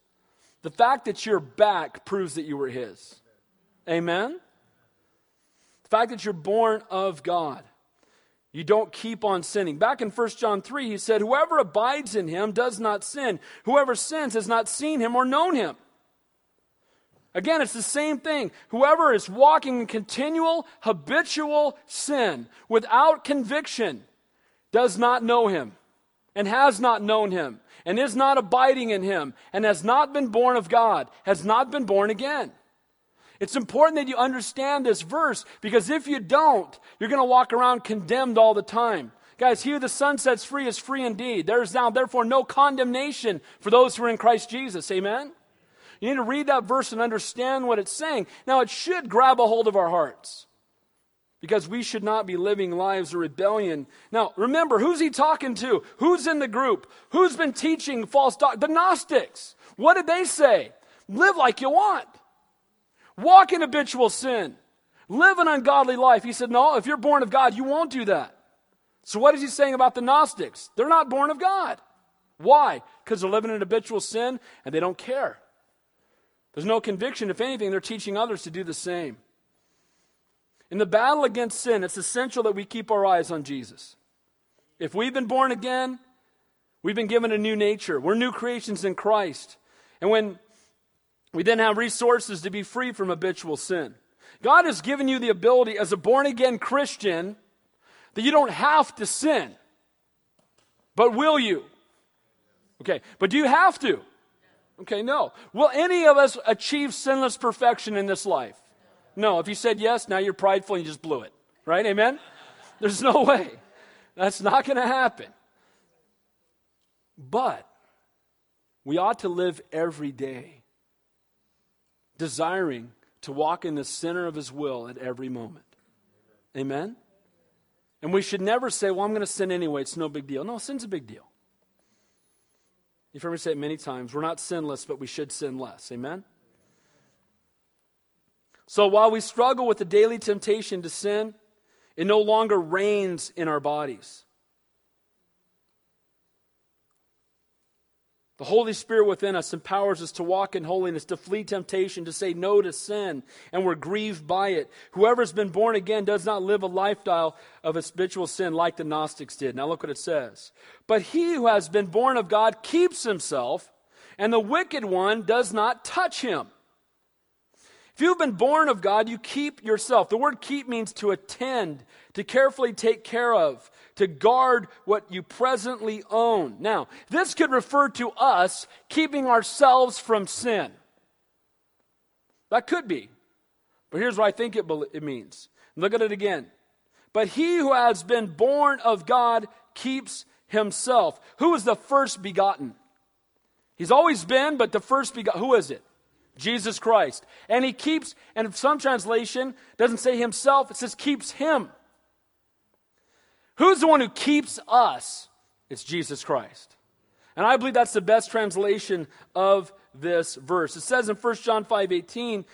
The fact that you're back proves that you were His. Amen? The fact that you're born of God. You don't keep on sinning. Back in 1 John 3, he said, Whoever abides in him does not sin. Whoever sins has not seen him or known him. Again, it's the same thing. Whoever is walking in continual, habitual sin without conviction does not know him and has not known him, and is not abiding in him, and has not been born of God, has not been born again. It's important that you understand this verse because if you don't, you're going to walk around condemned all the time. Guys, he who the Son sets free is free indeed. There is now, therefore, no condemnation for those who are in Christ Jesus. Amen? You need to read that verse and understand what it's saying. Now, it should grab a hold of our hearts because we should not be living lives of rebellion. Now, remember, who's he talking to? Who's in the group? Who's been teaching false doctrine? The Gnostics. What did they say? Live like you want. Walk in habitual sin. Live an ungodly life. He said, No, if you're born of God, you won't do that. So, what is he saying about the Gnostics? They're not born of God. Why? Because they're living in habitual sin and they don't care. There's no conviction. If anything, they're teaching others to do the same. In the battle against sin, it's essential that we keep our eyes on Jesus. If we've been born again, we've been given a new nature. We're new creations in Christ. And when we then have resources to be free from habitual sin, God has given you the ability as a born again Christian that you don't have to sin. But will you? Okay, but do you have to? Okay, no. Will any of us achieve sinless perfection in this life? No. If you said yes, now you're prideful and you just blew it. Right? Amen? There's no way. That's not going to happen. But we ought to live every day desiring to walk in the center of His will at every moment. Amen? And we should never say, well, I'm going to sin anyway. It's no big deal. No, sin's a big deal. You've heard me say it many times. We're not sinless, but we should sin less. Amen? So while we struggle with the daily temptation to sin, it no longer reigns in our bodies. The Holy Spirit within us empowers us to walk in holiness, to flee temptation, to say no to sin, and we're grieved by it. Whoever has been born again does not live a lifestyle of habitual sin like the Gnostics did. Now look what it says. But he who has been born of God keeps himself, and the wicked one does not touch him. You've been born of God, you keep yourself. The word keep means to attend, to carefully take care of, to guard what you presently own. Now, this could refer to us keeping ourselves from sin. That could be. But here's what I think it, it means. Look at it again. But he who has been born of God keeps himself. Who is the first begotten? He's always been, but the first begotten. Who is it? Jesus Christ. And he keeps, and some translation doesn't say himself, it says keeps him. Who's the one who keeps us? It's Jesus Christ. And I believe that's the best translation of this verse. It says in 1 John 5 18,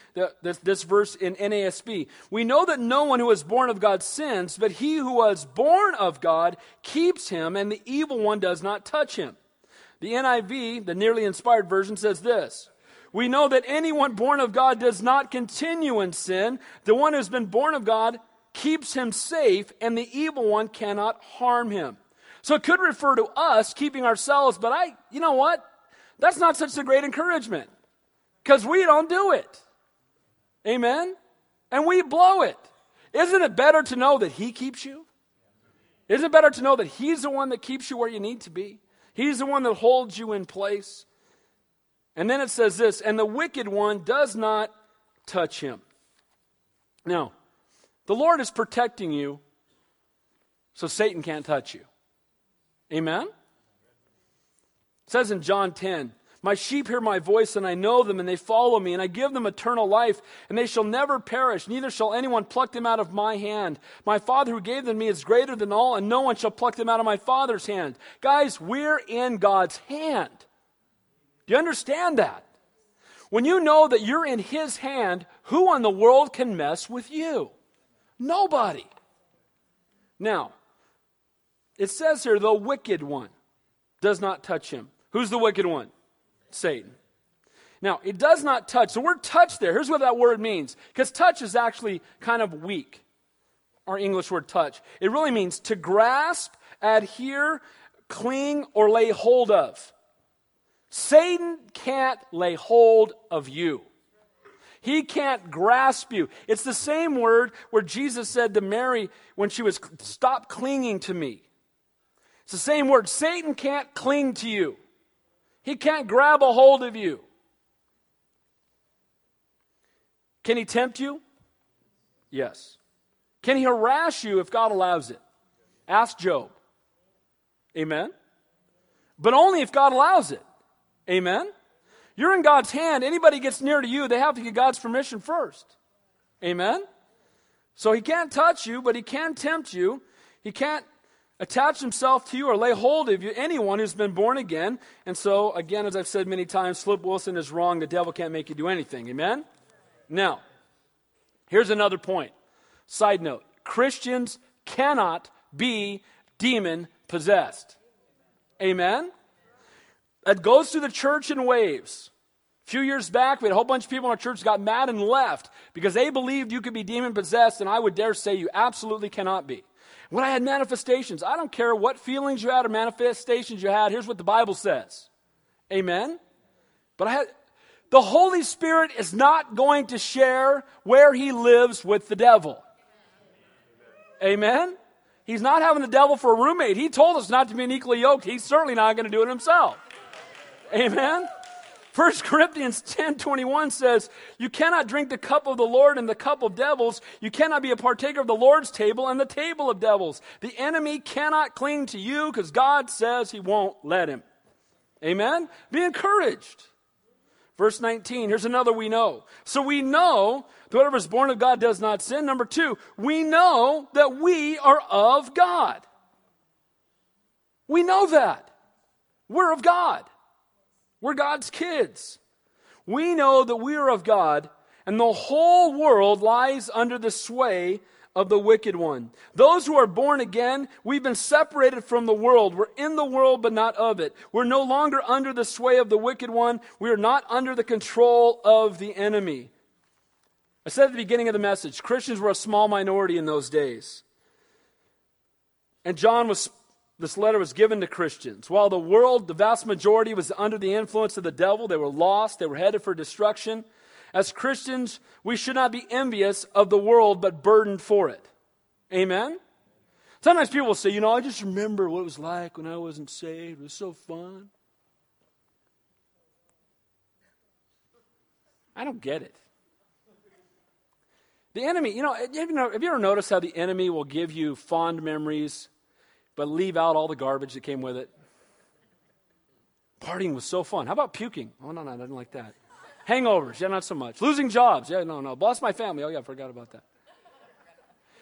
this, this verse in NASB, we know that no one who is born of God sins, but he who was born of God keeps him, and the evil one does not touch him. The NIV, the nearly inspired version, says this We know that anyone born of God does not continue in sin. The one who's been born of God keeps him safe, and the evil one cannot harm him. So it could refer to us keeping ourselves, but I, you know what? That's not such a great encouragement because we don't do it. Amen? And we blow it. Isn't it better to know that He keeps you? Isn't it better to know that He's the one that keeps you where you need to be? He's the one that holds you in place. And then it says this, and the wicked one does not touch him. Now, the Lord is protecting you so Satan can't touch you. Amen? It says in John 10, My sheep hear my voice, and I know them, and they follow me, and I give them eternal life, and they shall never perish, neither shall anyone pluck them out of my hand. My Father who gave them to me is greater than all, and no one shall pluck them out of my Father's hand. Guys, we're in God's hand. Do you understand that? When you know that you're in His hand, who in the world can mess with you? Nobody. Now, it says here, the wicked one does not touch him. Who's the wicked one? Satan. Now, it does not touch. The word touch there, here's what that word means. Because touch is actually kind of weak. Our English word touch. It really means to grasp, adhere, cling, or lay hold of. Satan can't lay hold of you. He can't grasp you. It's the same word where Jesus said to Mary when she was, Stop clinging to me. It's the same word. Satan can't cling to you, he can't grab a hold of you. Can he tempt you? Yes. Can he harass you if God allows it? Ask Job. Amen? But only if God allows it. Amen? You're in God's hand. Anybody gets near to you, they have to get God's permission first. Amen? So he can't touch you, but he can tempt you. He can't attach himself to you or lay hold of you, anyone who's been born again. And so, again, as I've said many times, Flip Wilson is wrong. The devil can't make you do anything. Amen? Now, here's another point. Side note Christians cannot be demon possessed. Amen? It goes through the church in waves. A few years back, we had a whole bunch of people in our church got mad and left because they believed you could be demon possessed, and I would dare say you absolutely cannot be. When I had manifestations, I don't care what feelings you had or manifestations you had, here's what the Bible says. Amen? But I had, the Holy Spirit is not going to share where he lives with the devil. Amen? He's not having the devil for a roommate. He told us not to be unequally yoked. He's certainly not going to do it himself. Amen? 1 Corinthians 10 21 says, You cannot drink the cup of the Lord and the cup of devils. You cannot be a partaker of the Lord's table and the table of devils. The enemy cannot cling to you because God says he won't let him. Amen? Be encouraged. Verse 19, here's another we know. So we know that whatever is born of God does not sin. Number two, we know that we are of God. We know that. We're of God. We're God's kids. We know that we are of God, and the whole world lies under the sway of the wicked one. Those who are born again, we've been separated from the world. We're in the world, but not of it. We're no longer under the sway of the wicked one. We are not under the control of the enemy. I said at the beginning of the message, Christians were a small minority in those days. And John was, this letter was given to Christians. While the world, the vast majority, was under the influence of the devil, they were lost, they were headed for destruction. As Christians, we should not be envious of the world, but burdened for it. Amen? Sometimes people will say, you know, I just remember what it was like when I wasn't saved. It was so fun. I don't get it. The enemy, you know, have you, ever noticed how the enemy will give you fond memories, but leave out all the garbage that came with it? Partying was so fun. How about puking? Oh, no, no, I didn't like that. Hangovers, yeah, not so much. Losing jobs, yeah, no, no. Lost my family, oh, yeah, forgot about that.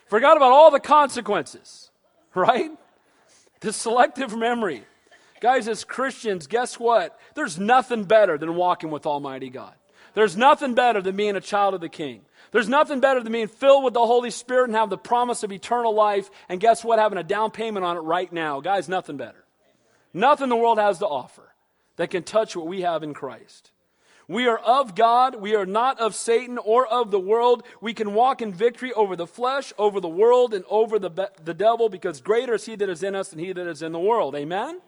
Forgot about all the consequences, right? The selective memory. Guys, as Christians, guess what? There's nothing better than walking with Almighty God. There's nothing better than being a child of the King. There's nothing better than being filled with the Holy Spirit and have the promise of eternal life. And guess what? Having a down payment on it right now. Guys, nothing better. Nothing the world has to offer that can touch what we have in Christ. We are of God. We are not of Satan or of the world. We can walk in victory over the flesh, over the world, and over the, the devil because greater is he that is in us than he that is in the world. Amen?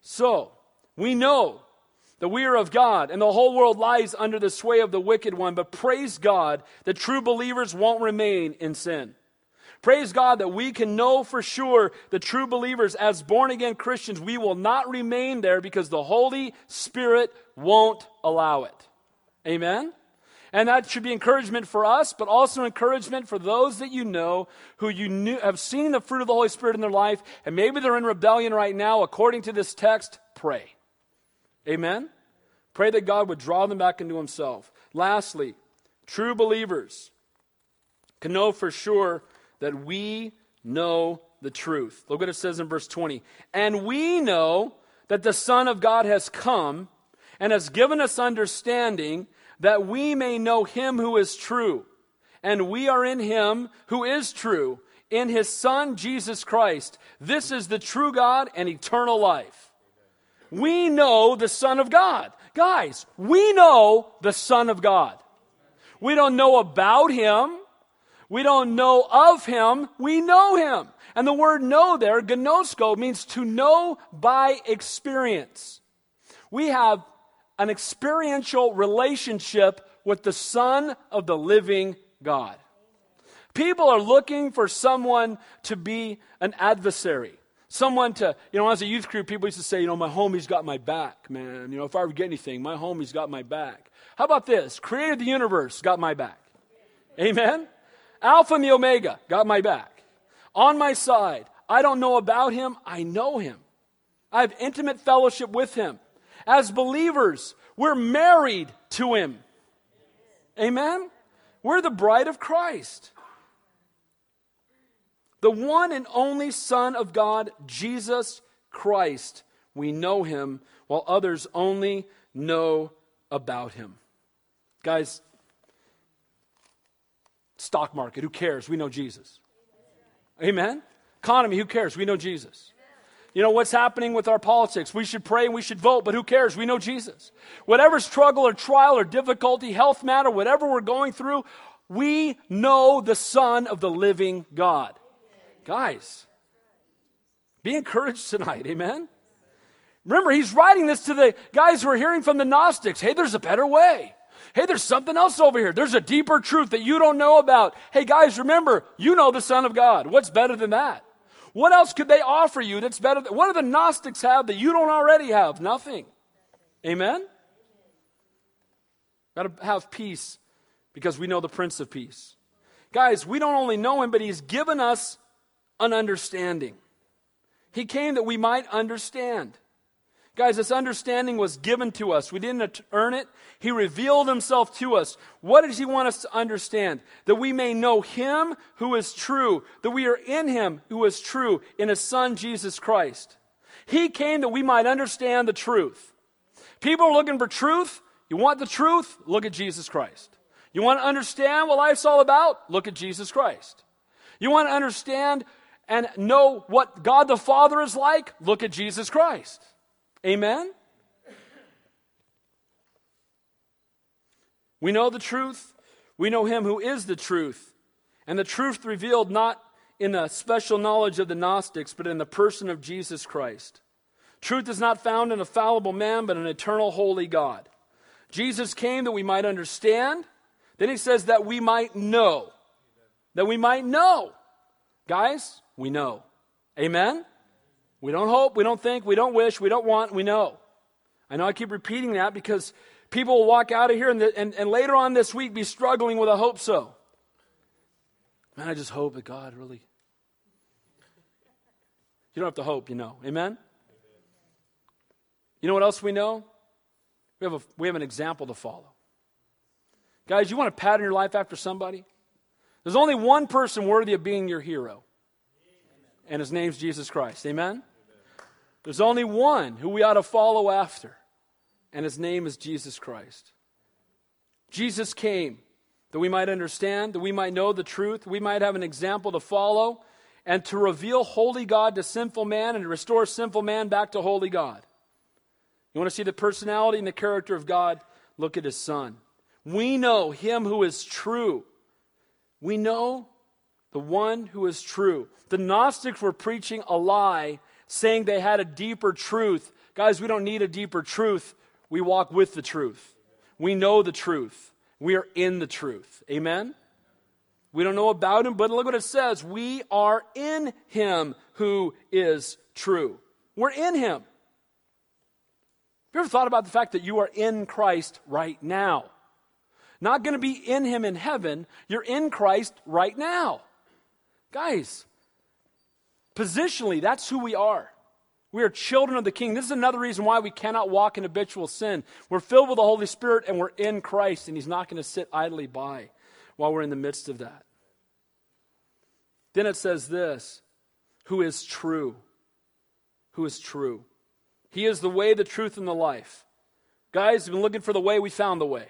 So, we know that we are of God and the whole world lies under the sway of the wicked one, but praise God that true believers won't remain in sin. Praise God that we can know for sure the true believers, as born again Christians, we will not remain there because the Holy Spirit won't allow it. Amen? And that should be encouragement for us, but also encouragement for those that you know who you knew, have seen the fruit of the Holy Spirit in their life, and maybe they're in rebellion right now. According to this text, pray. Amen? Pray that God would draw them back into Himself. Lastly, true believers can know for sure that we know the truth. Look what it says in verse 20. And we know that the Son of God has come and has given us understanding that we may know him who is true. And we are in him who is true, in his Son, Jesus Christ. This is the true God and eternal life. We know the Son of God. Guys, we know the Son of God. We don't know about him. We don't know of him, we know him. And the word know there, gnosko, means to know by experience. We have an experiential relationship with the Son of the living God. People are looking for someone to be an adversary. Someone to, you know, as a youth group, people used to say, you know, my homie's got my back, man. You know, if I ever get anything, my homie's got my back. How about this? Created the universe, got my back. Amen? Alpha and the Omega, got my back. On my side. I don't know about him, I know him. I have intimate fellowship with him. As believers, we're married to him. Amen? We're the bride of Christ. The one and only Son of God, Jesus Christ. We know him while others only know about him. Guys, stock market, who cares? We know Jesus. Amen? Economy, who cares? We know Jesus. You know what's happening with our politics? We should pray and we should vote, but who cares? We know Jesus. Whatever struggle or trial or difficulty, health matter, whatever we're going through, we know the Son of the living God. Guys, be encouraged tonight. Amen? Remember, he's writing this to the guys who are hearing from the Gnostics. Hey, there's a better way. Hey, there's something else over here. There's a deeper truth that you don't know about. Hey, guys, remember, you know the Son of God. What's better than that? What else could they offer you that's better? Than, what do the Gnostics have that you don't already have? Nothing. Amen? Got to have peace because we know the Prince of Peace. Guys, we don't only know him, but he's given us an understanding. He came that we might understand. Guys, this understanding was given to us. We didn't earn it. He revealed himself to us. What does he want us to understand? That we may know him who is true, that we are in him who is true, in his son Jesus Christ. He came that we might understand the truth. People are looking for truth. You want the truth? Look at Jesus Christ. You want to understand what life's all about? Look at Jesus Christ. You want to understand and know what God the Father is like? Look at Jesus Christ. Amen? We know the truth. We know him who is the truth. And the truth revealed not in the special knowledge of the Gnostics, but in the person of Jesus Christ. Truth is not found in a fallible man, but an eternal holy God. Jesus came that we might understand. Then he says that we might know. That we might know. Guys, we know. Amen? We don't hope, we don't think, we don't wish, we don't want, we know. I know I keep repeating that because people will walk out of here and, the, and, and later on this week be struggling with a hope so. Man, I just hope that God really. You don't have to hope, you know. Amen? You know what else we know? We have, a, we have an example to follow. Guys, you want to pattern your life after somebody? There's only one person worthy of being your hero, and his name's Jesus Christ. Amen? There's only one who we ought to follow after, and his name is Jesus Christ. Jesus came that we might understand, that we might know the truth, we might have an example to follow, and to reveal holy God to sinful man and to restore sinful man back to holy God. You want to see the personality and the character of God? Look at his son. We know him who is true. We know the one who is true. The Gnostics were preaching a lie saying they had a deeper truth. Guys, we don't need a deeper truth. We walk with the truth. We know the truth. We are in the truth. Amen? We don't know about him, but look what it says. We are in him who is true. We're in him. Have you ever thought about the fact that you are in Christ right now? Not going to be in him in heaven, you're in Christ right now. Guys, Positionally, that's who we are. We are children of the King. This is another reason why we cannot walk in habitual sin. We're filled with the Holy Spirit and we're in Christ, and He's not going to sit idly by while we're in the midst of that. Then it says this who is true. Who is true. He is the way, the truth, and the life. Guys, we've been looking for the way, we found the way.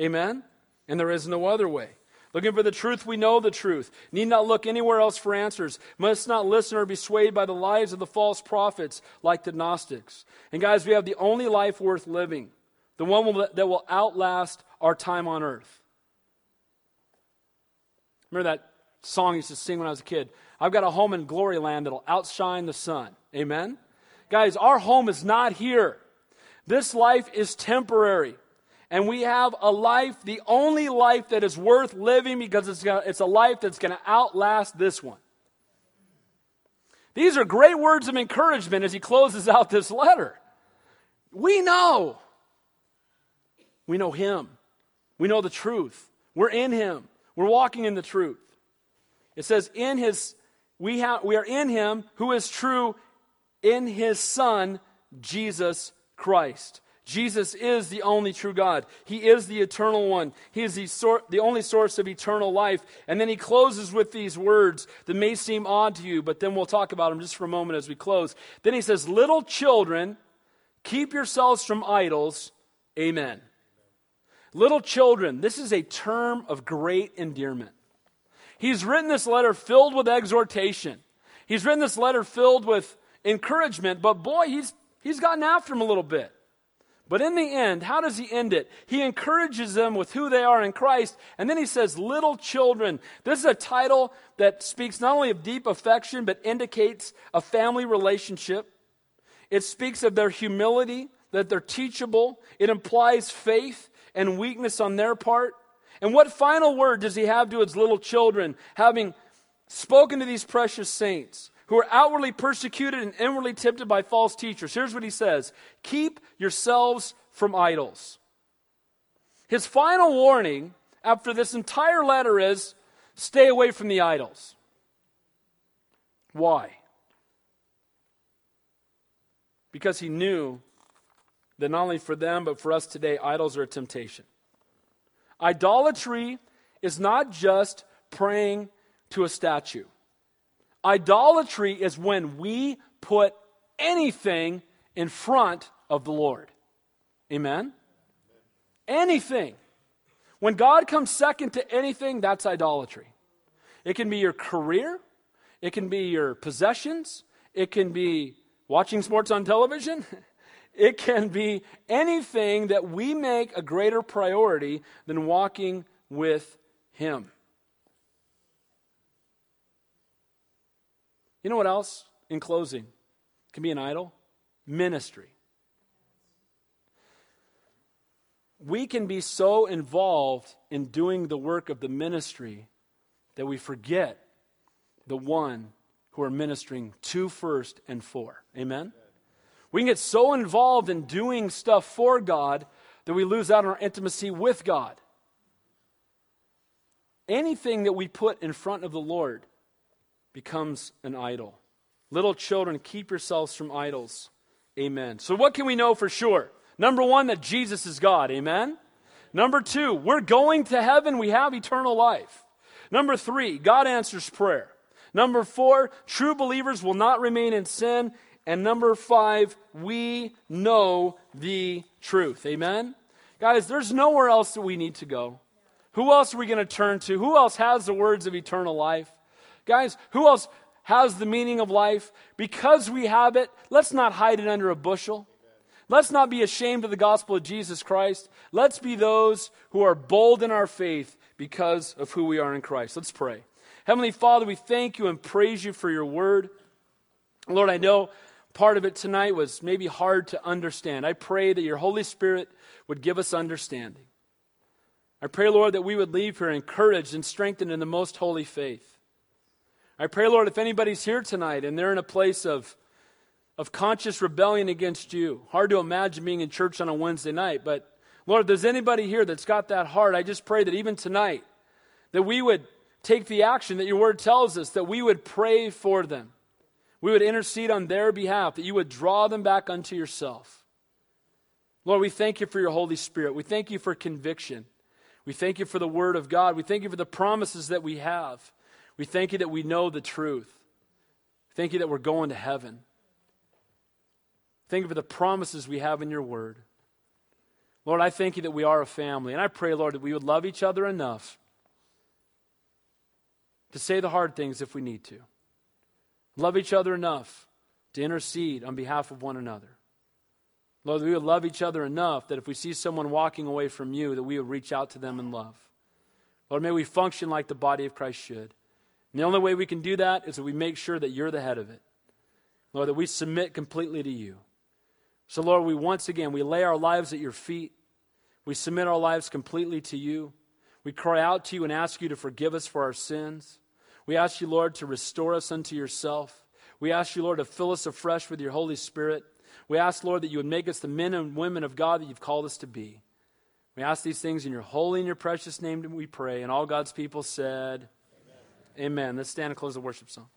Amen? And there is no other way. Looking for the truth, we know the truth. Need not look anywhere else for answers. Must not listen or be swayed by the lies of the false prophets like the Gnostics. And guys, we have the only life worth living, the one that will outlast our time on earth. Remember that song I used to sing when I was a kid? I've got a home in glory land that'll outshine the sun. Amen? Guys, our home is not here. This life is temporary and we have a life, the only life that is worth living because it's, gonna, it's a life that's going to outlast this one. These are great words of encouragement as he closes out this letter. We know. We know him. We know the truth. We're in him. We're walking in the truth. It says, in his, we, have, we are in him who is true in his Son, Jesus Christ. Jesus is the only true God. He is the eternal one. He is the, sor- the only source of eternal life. And then he closes with these words that may seem odd to you, but then we'll talk about them just for a moment as we close. Then he says, Little children, keep yourselves from idols. Amen. Little children, this is a term of great endearment. He's written this letter filled with exhortation. He's written this letter filled with encouragement, but boy, he's, he's gotten after him a little bit. But in the end, how does he end it? He encourages them with who they are in Christ, and then he says, Little children. This is a title that speaks not only of deep affection, but indicates a family relationship. It speaks of their humility, that they're teachable. It implies faith and weakness on their part. And what final word does he have to his little children, having spoken to these precious saints? Who are outwardly persecuted and inwardly tempted by false teachers. Here's what he says Keep yourselves from idols. His final warning after this entire letter is stay away from the idols. Why? Because he knew that not only for them, but for us today, idols are a temptation. Idolatry is not just praying to a statue. Idolatry is when we put anything in front of the Lord. Amen? Anything. When God comes second to anything, that's idolatry. It can be your career, it can be your possessions, it can be watching sports on television, it can be anything that we make a greater priority than walking with Him. You know what else, in closing, can be an idol? Ministry. We can be so involved in doing the work of the ministry that we forget the one who are ministering to first and for. Amen? We can get so involved in doing stuff for God that we lose out on our intimacy with God. Anything that we put in front of the Lord becomes an idol. Little children, keep yourselves from idols. Amen. So, what can we know for sure? Number one, that Jesus is God. Amen. Number two, we're going to heaven. We have eternal life. Number three, God answers prayer. Number four, true believers will not remain in sin. And number five, we know the truth. Amen? Guys, there's nowhere else that we need to go. Who else are we going to turn to? Who else has the words of eternal life? Guys, who else has the meaning of life? Because we have it, let's not hide it under a bushel. Let's not be ashamed of the gospel of Jesus Christ. Let's be those who are bold in our faith because of who we are in Christ. Let's pray. Heavenly Father, we thank you and praise you for your word. Lord, I know part of it tonight was maybe hard to understand. I pray that your Holy Spirit would give us understanding. I pray, Lord, that we would leave here encouraged and strengthened in the most holy faith. I pray, Lord, if anybody's here tonight and they're in a place of, of conscious rebellion against you, hard to imagine being in church on a Wednesday night, but Lord, if there's anybody here that's got that heart, I just pray that even tonight, that we would take the action that your word tells us, that we would pray for them. We would intercede on their behalf, that you would draw them back unto yourself. Lord, we thank you for your Holy Spirit. We thank you for conviction. We thank you for the Word of God. We thank you for the promises that we have. We thank you that we know the truth. Thank you that we're going to heaven. Thank you for the promises we have in your word. Lord, I thank you that we are a family. And I pray, Lord, that we would love each other enough to say the hard things if we need to. Love each other enough to intercede on behalf of one another. Lord, we would love each other enough that if we see someone walking away from you, that we would reach out to them in love. Lord, may we function like the body of Christ should. And the only way we can do that is that we make sure that you're the head of it. Lord, that we submit completely to you. So, Lord, we once again, we lay our lives at your feet. We submit our lives completely to you. We cry out to you and ask you to forgive us for our sins. We ask you, Lord, to restore us unto yourself. We ask you, Lord, to fill us afresh with your Holy Spirit. We ask, Lord, that you would make us the men and women of God that you've called us to be. We ask these things in your holy and your precious name, we pray. And all God's people said, Amen. Let's stand and close the worship song.